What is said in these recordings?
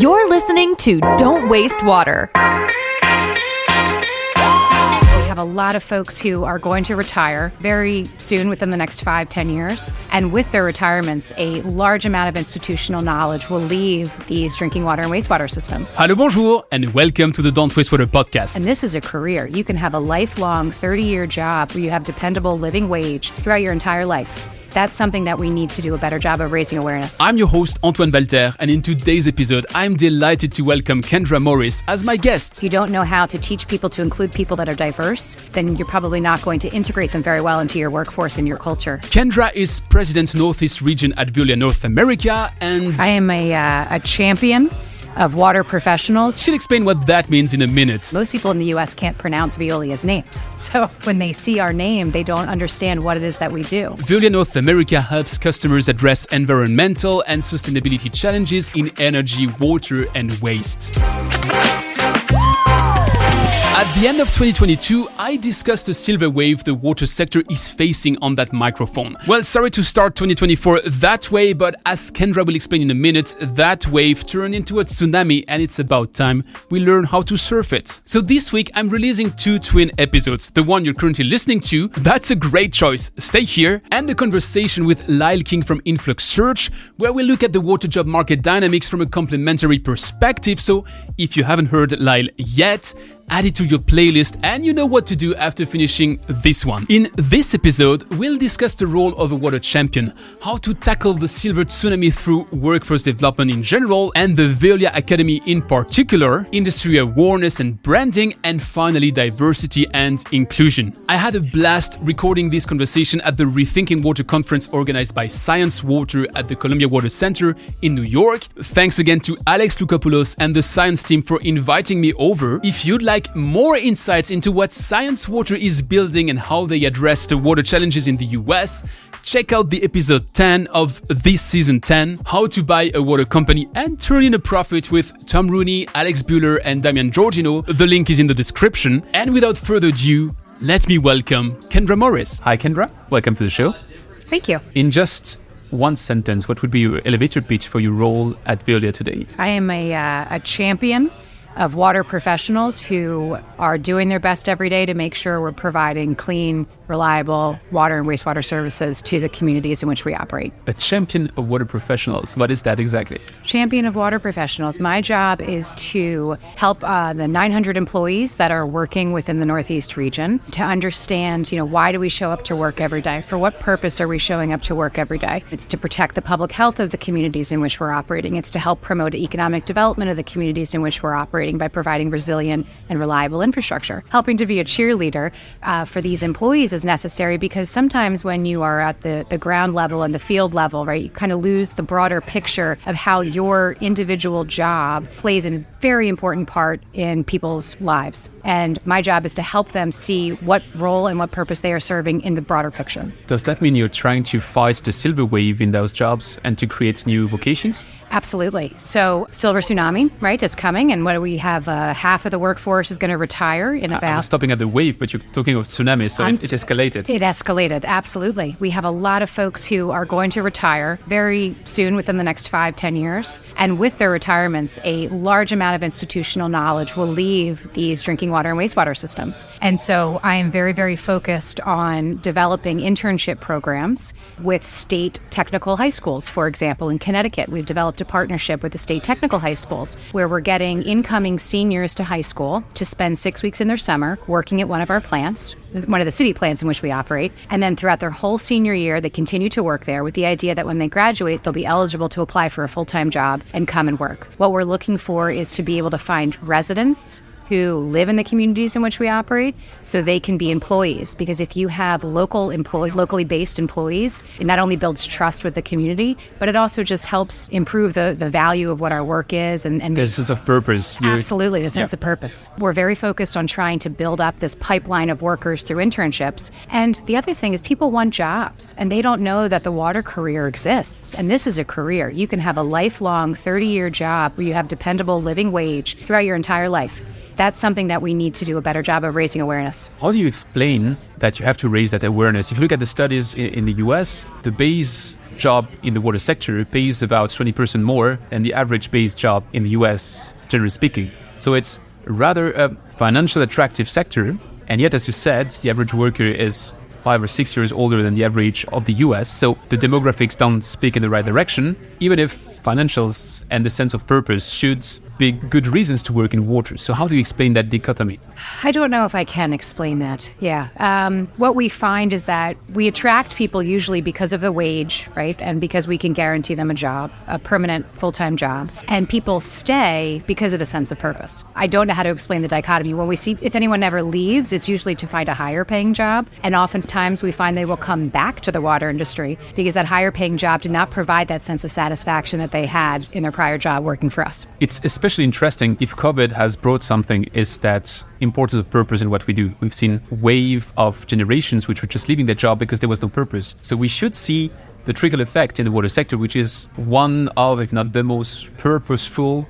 You're listening to Don't Waste Water. We have a lot of folks who are going to retire very soon within the next five, ten years. And with their retirements, a large amount of institutional knowledge will leave these drinking water and wastewater systems. Hello, bonjour, and welcome to the Don't Waste Water podcast. And this is a career. You can have a lifelong 30 year job where you have dependable living wage throughout your entire life. That's something that we need to do a better job of raising awareness. I'm your host, Antoine Walter, and in today's episode, I'm delighted to welcome Kendra Morris as my guest. If you don't know how to teach people to include people that are diverse, then you're probably not going to integrate them very well into your workforce and your culture. Kendra is President Northeast Region at Veolia North America, and I am a, uh, a champion of water professionals. she'll explain what that means in a minute. Most people in the US can't pronounce Veolia's name. So when they see our name, they don't understand what it is that we do. Veolia North America helps customers address environmental and sustainability challenges in energy, water, and waste. At the end of 2022, I discussed the silver wave the water sector is facing on that microphone. Well, sorry to start 2024 that way, but as Kendra will explain in a minute, that wave turned into a tsunami and it's about time we learn how to surf it. So this week, I'm releasing two twin episodes. The one you're currently listening to, that's a great choice. Stay here, and a conversation with Lyle King from Influx Search, where we look at the water job market dynamics from a complementary perspective. So if you haven't heard Lyle yet, add it to your playlist and you know what to do after finishing this one. In this episode, we'll discuss the role of a water champion, how to tackle the silver tsunami through workforce development in general and the Veolia Academy in particular, industry awareness and branding, and finally diversity and inclusion. I had a blast recording this conversation at the Rethinking Water conference organized by Sciens Water at the Columbia Water Center in New York. Thanks again to Alex Lukopoulos and the Sciens team for inviting me over. If you'd like more insights into what Sciens Water is building and how they address the water challenges in the US, check out the episode 10 of this season 10 How to Buy a Water Company and Turn in a Profit with Tom Rooney, Alex Bueller, and Damian Giorgino. The link is in the description. And without further ado, let me welcome Kendra Morris. Hi, Kendra. Welcome to the show. Thank you. In just one sentence, what would be your elevator pitch for your role at Veolia today? I am a, uh, a champion of water professionals who are doing their best every day to make sure we're providing clean, reliable water and wastewater services to the communities in which we operate. A champion of water professionals. What is that exactly? Champion of water professionals. My job is to help uh, the 900 employees that are working within the Northeast region to understand, you know, why do we show up to work every day? For what purpose are we showing up to work every day? It's to protect the public health of the communities in which we're operating. It's to help promote economic development of the communities in which we're operating by providing resilient and reliable infrastructure. Helping to be a cheerleader uh, for these employees is necessary because sometimes when you are at the, the ground level and the field level, right, you kind of lose the broader picture of how your individual job plays a very important part in people's lives. And my job is to help them see what role and what purpose they are serving in the broader picture. Does that mean you're trying to fight the silver wave in those jobs and to create new vocations? Absolutely. So, silver tsunami, right, is coming, and what do we have? Uh, half of the workforce is going to retire in about. was stopping at the wave, but you're talking of tsunami, so it, it escalated. It escalated, absolutely. We have a lot of folks who are going to retire very soon within the next five, ten years. And with their retirements, a large amount of institutional knowledge will leave these drinking water and wastewater systems. And so I am very, very focused on developing internship programs with state technical high schools. For example, in Connecticut, we've developed a partnership with the state technical high schools where we're getting seniors to high school to spend six weeks in their summer working at one of our plants one of the city plants in which we operate. And then throughout their whole senior year, they continue to work there with the idea that when they graduate, they'll be eligible to apply for a full time job and come and work. What we're looking for is to be able to find residents who live in the communities in which we operate so they can be employees because if you have local employees locally based employees it not only builds trust with the community but it also just helps improve the, the value of what our work is and, and There's a sense of purpose. Absolutely, the sense of purpose. We're very focused on trying to build up this pipeline of workers through internships. And the other thing is, people want jobs and they don't know that the water career exists. And this is a career. You can have a lifelong 30 year job where you have dependable living wage throughout your entire life. That's something that we need to do a better job of raising awareness. How do you explain that you have to raise that awareness? If you look at the studies in, the US, the base job in the water sector pays about 20% more than the average base job in the US, generally speaking. So it's rather a financially attractive sector. And yet, as you said, the average worker is five or six years older than the average of the US. So the demographics don't speak in the right direction, even if financials and the sense of purpose should be good reasons to work in water. So, how do you explain that dichotomy? I don't know if I can explain that. Yeah. Um, what we find is that we attract people usually because of the wage, right? And because we can guarantee them a job, a permanent full time job. And people stay because of the sense of purpose. I don't know how to explain the dichotomy. When we see if anyone ever leaves, it's usually to find a higher paying job. And oftentimes we find they will come back to the water industry because that higher paying job did not provide that sense of satisfaction that they had in their prior job working for us. It's especially especially interesting if COVID has brought something is that importance of purpose in what we do. We've seen wave of generations which were just leaving their job because there was no purpose. So we should see the trickle effect in the water sector, which is one of, if not the most purposeful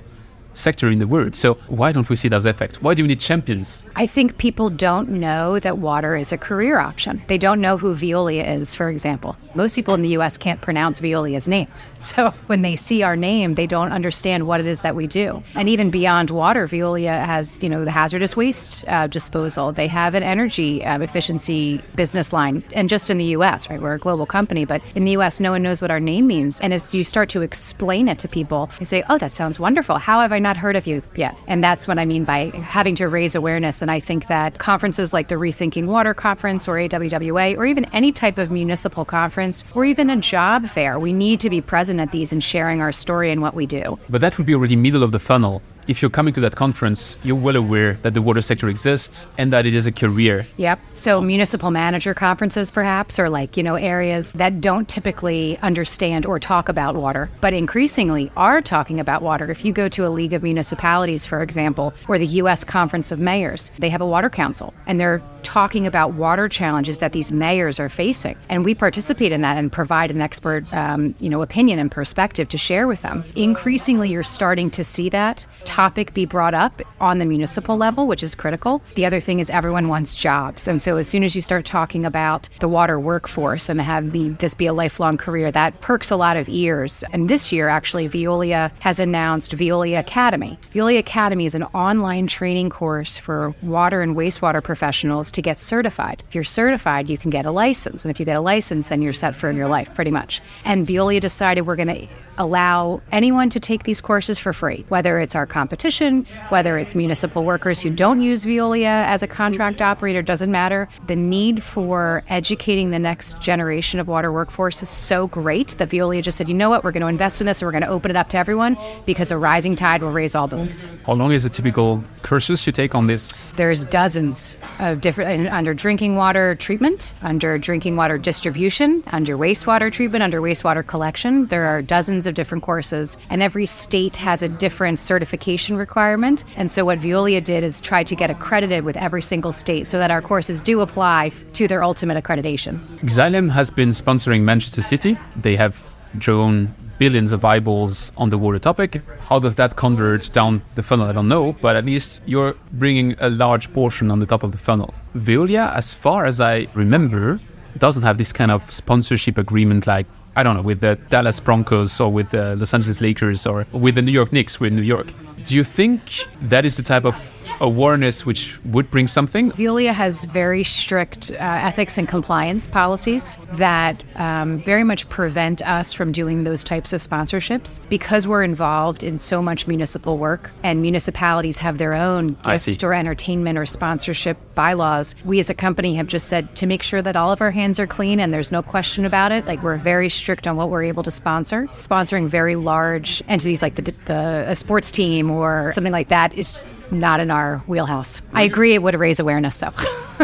sector in the world. So why don't we see those effects? Why do we need champions? I think people don't know that water is a career option. They don't know who Veolia is, for example. Most people in the US can't pronounce Veolia's name. So when they see our name, they don't understand what it is that we do. And even beyond water, Veolia has, you know, the hazardous waste uh, disposal. They have an energy uh, efficiency business line. And just in the US, right? We're a global company, but in the US, no one knows what our name means. And as you start to explain it to people, they say, oh, that sounds wonderful. How have I not heard of you yet? And that's what I mean by having to raise awareness. And I think that conferences like the Rethinking Water Conference or AWWA or even any type of municipal conference or even a job fair, we need to be present at these and sharing our story and what we do. But that would be already middle of the funnel if you're coming to that conference, you're well aware that the water sector exists and that it is a career. Yep. So municipal manager conferences, perhaps, or like, you know, areas that don't typically understand or talk about water, but increasingly are talking about water. If you go to a League of Municipalities, for example, or the U.S. Conference of Mayors, they have a water council and they're talking about water challenges that these mayors are facing. And we participate in that and provide an expert, um, you know, opinion and perspective to share with them. Increasingly, you're starting to see that topic be brought up on the municipal level, which is critical. The other thing is everyone wants jobs. And so as soon as you start talking about the water workforce and have the, this be a lifelong career, that perks a lot of ears. And this year, actually, Veolia has announced Veolia Academy. Veolia Academy is an online training course for water and wastewater professionals to get certified. If you're certified, you can get a license. And if you get a license, then you're set for your life, pretty much. And Veolia decided we're going to allow anyone to take these courses for free, whether it's our competition, whether it's municipal workers who don't use Veolia as a contract operator, doesn't matter. The need for educating the next generation of water workforce is so great that Veolia just said, you know what, we're going to invest in this and we're going to open it up to everyone because a rising tide will raise all boats. How long is a typical cursus you take on this? There's dozens of different, under drinking water treatment, under drinking water distribution, under wastewater treatment, under wastewater collection. There are dozens of different courses, and every state has a different certification requirement. And so, what Veolia did is try to get accredited with every single state so that our courses do apply to their ultimate accreditation. Xylem has been sponsoring Manchester City. They have drawn billions of eyeballs on the water topic. How does that convert down the funnel? I don't know, but at least you're bringing a large portion on the top of the funnel. Veolia, as far as I remember, doesn't have this kind of sponsorship agreement like I don't know, with the Dallas Broncos or with the Los Angeles Lakers or with the New York Knicks with New York. Do you think that is the type of awareness which would bring something? Veolia has very strict uh, ethics and compliance policies that um, very much prevent us from doing those types of sponsorships because we're involved in so much municipal work and municipalities have their own gift or entertainment or sponsorship bylaws. We as a company have just said to make sure that all of our hands are clean and there's no question about it. Like we're very strict on what we're able to sponsor. Sponsoring very large entities like the, the a sports team or something like that is not in our wheelhouse. I agree it would raise awareness though.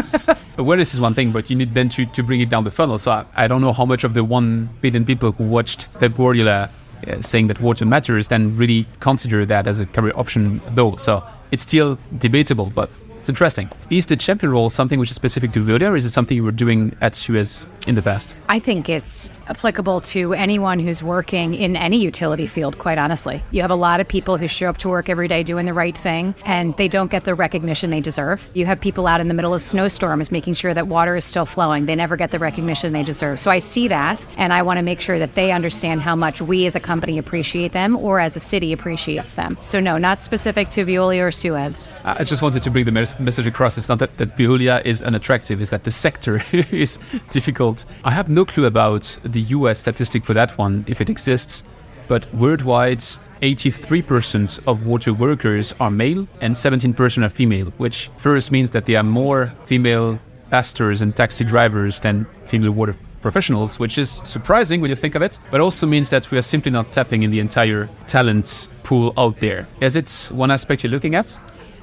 awareness is one thing, but you need then to, to bring it down the funnel. So I, I don't know how much of the 1 billion people who watched Pep Guardiola uh, saying that water matters then really consider that as a career option though. So it's still debatable, but it's interesting. Is the champion role something which is specific to Veolia, or is it something you were doing at Suez in the past? I think it's applicable to anyone who's working in any utility field, quite honestly. You have a lot of people who show up to work every day doing the right thing and they don't get the recognition they deserve. You have people out in the middle of snowstorms making sure that water is still flowing. They never get the recognition they deserve. So I see that and I want to make sure that they understand how much we as a company appreciate them or as a city appreciates them. So no, not specific to Veolia or Suez. I just wanted to bring the message across. It's not that, that Veolia is unattractive, it's that the sector is difficult. I have no clue about the US statistic for that one, if it exists, but worldwide, 83% of water workers are male and 17% are female, which first means that there are more female pastors and taxi drivers than female water professionals, which is surprising when you think of it, but also means that we are simply not tapping in the entire talent pool out there. Is it one aspect you're looking at?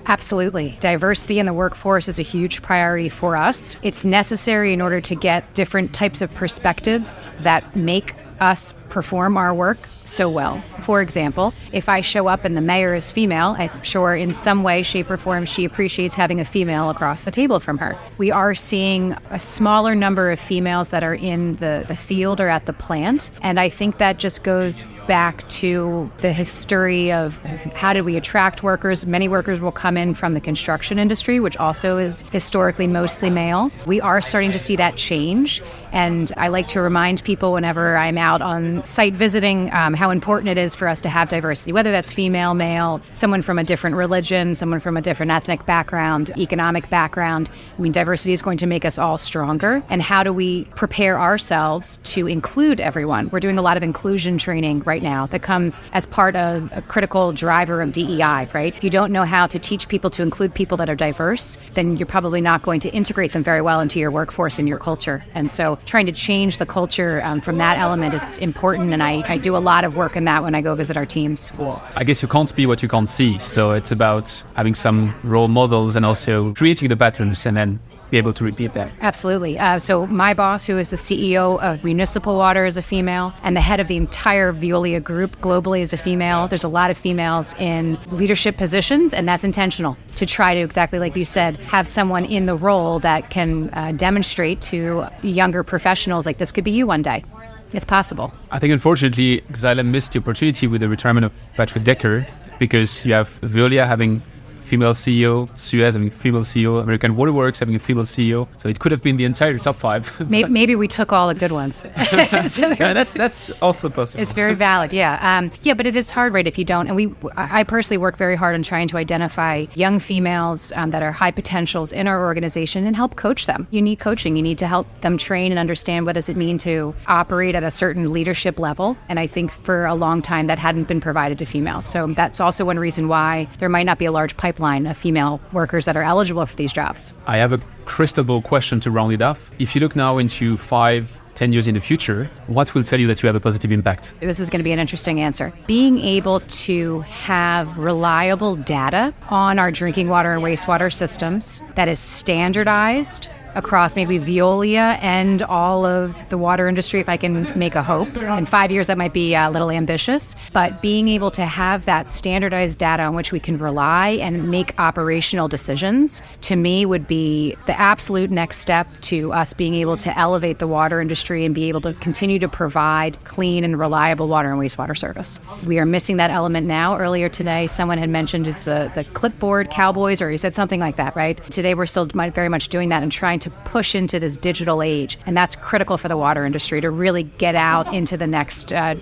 Absolutely. Diversity in the workforce is a huge priority for us. It's necessary in order to get different types of perspectives that make us perform our work so well. For example, if I show up and the mayor is female, I'm sure in some way, shape, or form she appreciates having a female across the table from her. We are seeing a smaller number of females that are in the, the field or at the plant. And I think that just goes back to the history of how did we attract workers. Many workers will come in from the construction industry, which also is historically mostly male. We are starting to see that change. And I like to remind people whenever I'm out on site visiting um, how important it is for us to have diversity, whether that's female, male, someone from a different religion, someone from a different ethnic background, economic background. I mean, diversity is going to make us all stronger. And how do we prepare ourselves to include everyone? We're doing a lot of inclusion training right now that comes as part of a critical driver of DEI, right? If you don't know how to teach people to include people that are diverse, then you're probably not going to integrate them very well into your workforce and your culture. And so trying to change the culture um, from that element is important. And I, I do a lot of work in that when I go visit our teams. I guess you can't be what you can't see. So it's about having some role models and also creating the patterns and then be able to repeat that. Absolutely. Uh, so my boss, who is the CEO of Municipal Water, is a female, and the head of the entire Veolia group globally is a female. There's a lot of females in leadership positions, and that's intentional to try to exactly like you said, have someone in the role that can uh, demonstrate to younger professionals like this could be you one day. It's possible. I think unfortunately, Xylem missed the opportunity with the retirement of Patrick Decker because you have Veolia having female CEO, Suez having a female CEO, American Waterworks having a female CEO. So it could have been the entire top five. maybe, maybe, we took all the good ones. so yeah, that's that's also possible. It's very valid. Yeah, um, yeah, but it is hard, right? If you don't, and we, I personally work very hard on trying to identify young females um, that are high potentials in our organization and help coach them. You need coaching. You need to help them train and understand what does it mean to operate at a certain leadership level. And I think for a long time that hadn't been provided to females. So that's also one reason why there might not be a large pipeline pipeline of female workers that are eligible for these jobs. I have a crystal ball question to round it off. If you look now into five, 10 years in the future, what will tell you that you have a positive impact? This is going to be an interesting answer. Being able to have reliable data on our drinking water and wastewater systems that is standardized across maybe Veolia and all of the water industry, if I can make a hope. In five years, that might be uh, a little ambitious, but being able to have that standardized data on which we can rely and make operational decisions, to me, would be the absolute next step to us being able to elevate the water industry and be able to continue to provide clean and reliable water and wastewater service. We are missing that element now. Earlier today, someone had mentioned it's the, the clipboard cowboys, or he said something like that, right? Today, we're still very much doing that and trying to push into this digital age. And that's critical for the water industry to really get out into the next uh,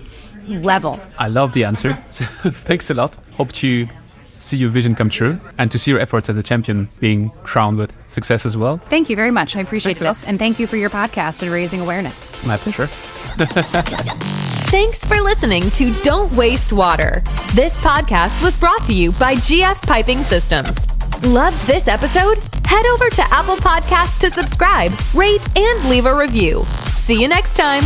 level. I love the answer. thanks a lot. Hope to see your vision come true and to see your efforts as a champion being crowned with success as well. Thank you very much. I appreciate Thanks this. And thank you for your podcast and raising awareness. My pleasure. Thanks for listening to Don't Waste Water. This podcast was brought to you by GF Piping Systems. Loved this episode? Head over to Apple Podcasts to subscribe, rate, and leave a review. See you next time.